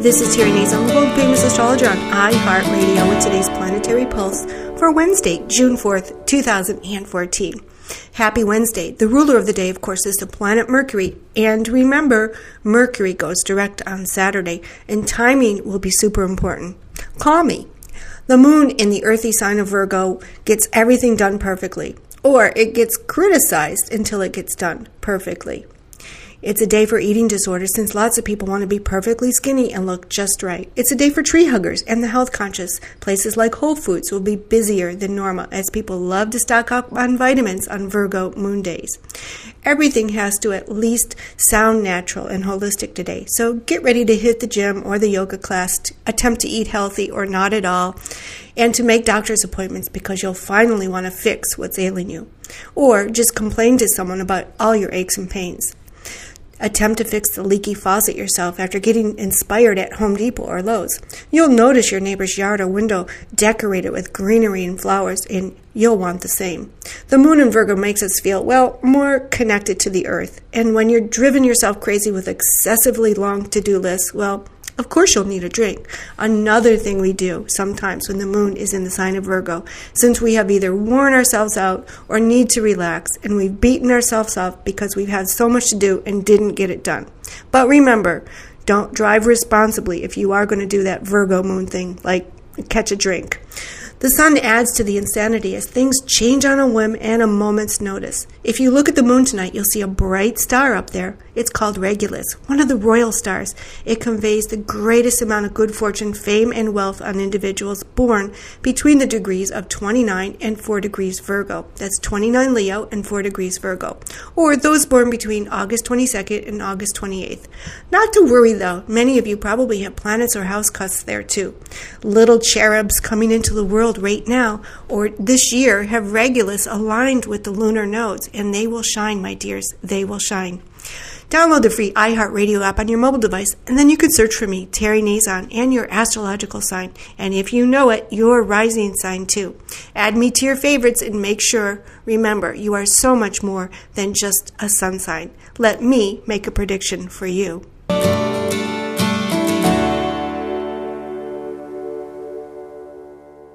This is Terry Nazon, the world famous astrologer on iHeartRadio with today's planetary pulse for Wednesday, June 4th, 2014. Happy Wednesday. The ruler of the day, of course, is the planet Mercury. And remember, Mercury goes direct on Saturday, and timing will be super important. Call me. The moon in the earthy sign of Virgo gets everything done perfectly, or it gets criticized until it gets done perfectly. It's a day for eating disorders since lots of people want to be perfectly skinny and look just right. It's a day for tree huggers and the health conscious. Places like Whole Foods will be busier than normal as people love to stock up on vitamins on Virgo moon days. Everything has to at least sound natural and holistic today. So get ready to hit the gym or the yoga class, attempt to eat healthy or not at all, and to make doctor's appointments because you'll finally want to fix what's ailing you. Or just complain to someone about all your aches and pains. Attempt to fix the leaky faucet yourself after getting inspired at Home Depot or Lowe's. You'll notice your neighbor's yard or window decorated with greenery and flowers, and you'll want the same. The moon in Virgo makes us feel, well, more connected to the earth. And when you're driven yourself crazy with excessively long to do lists, well, of course, you'll need a drink. Another thing we do sometimes when the moon is in the sign of Virgo, since we have either worn ourselves out or need to relax, and we've beaten ourselves up because we've had so much to do and didn't get it done. But remember, don't drive responsibly if you are going to do that Virgo moon thing, like catch a drink. The sun adds to the insanity as things change on a whim and a moment's notice. If you look at the moon tonight, you'll see a bright star up there. It's called Regulus, one of the royal stars. It conveys the greatest amount of good fortune, fame, and wealth on individuals born between the degrees of 29 and 4 degrees Virgo. That's 29 Leo and 4 degrees Virgo. Or those born between August 22nd and August 28th. Not to worry though, many of you probably have planets or house cusps there too. Little cherubs coming into the world right now or this year have Regulus aligned with the lunar nodes, and they will shine, my dears. They will shine. Download the free iHeartRadio app on your mobile device, and then you can search for me, Terry Nazon, and your astrological sign. And if you know it, your rising sign too. Add me to your favorites and make sure, remember, you are so much more than just a sun sign. Let me make a prediction for you.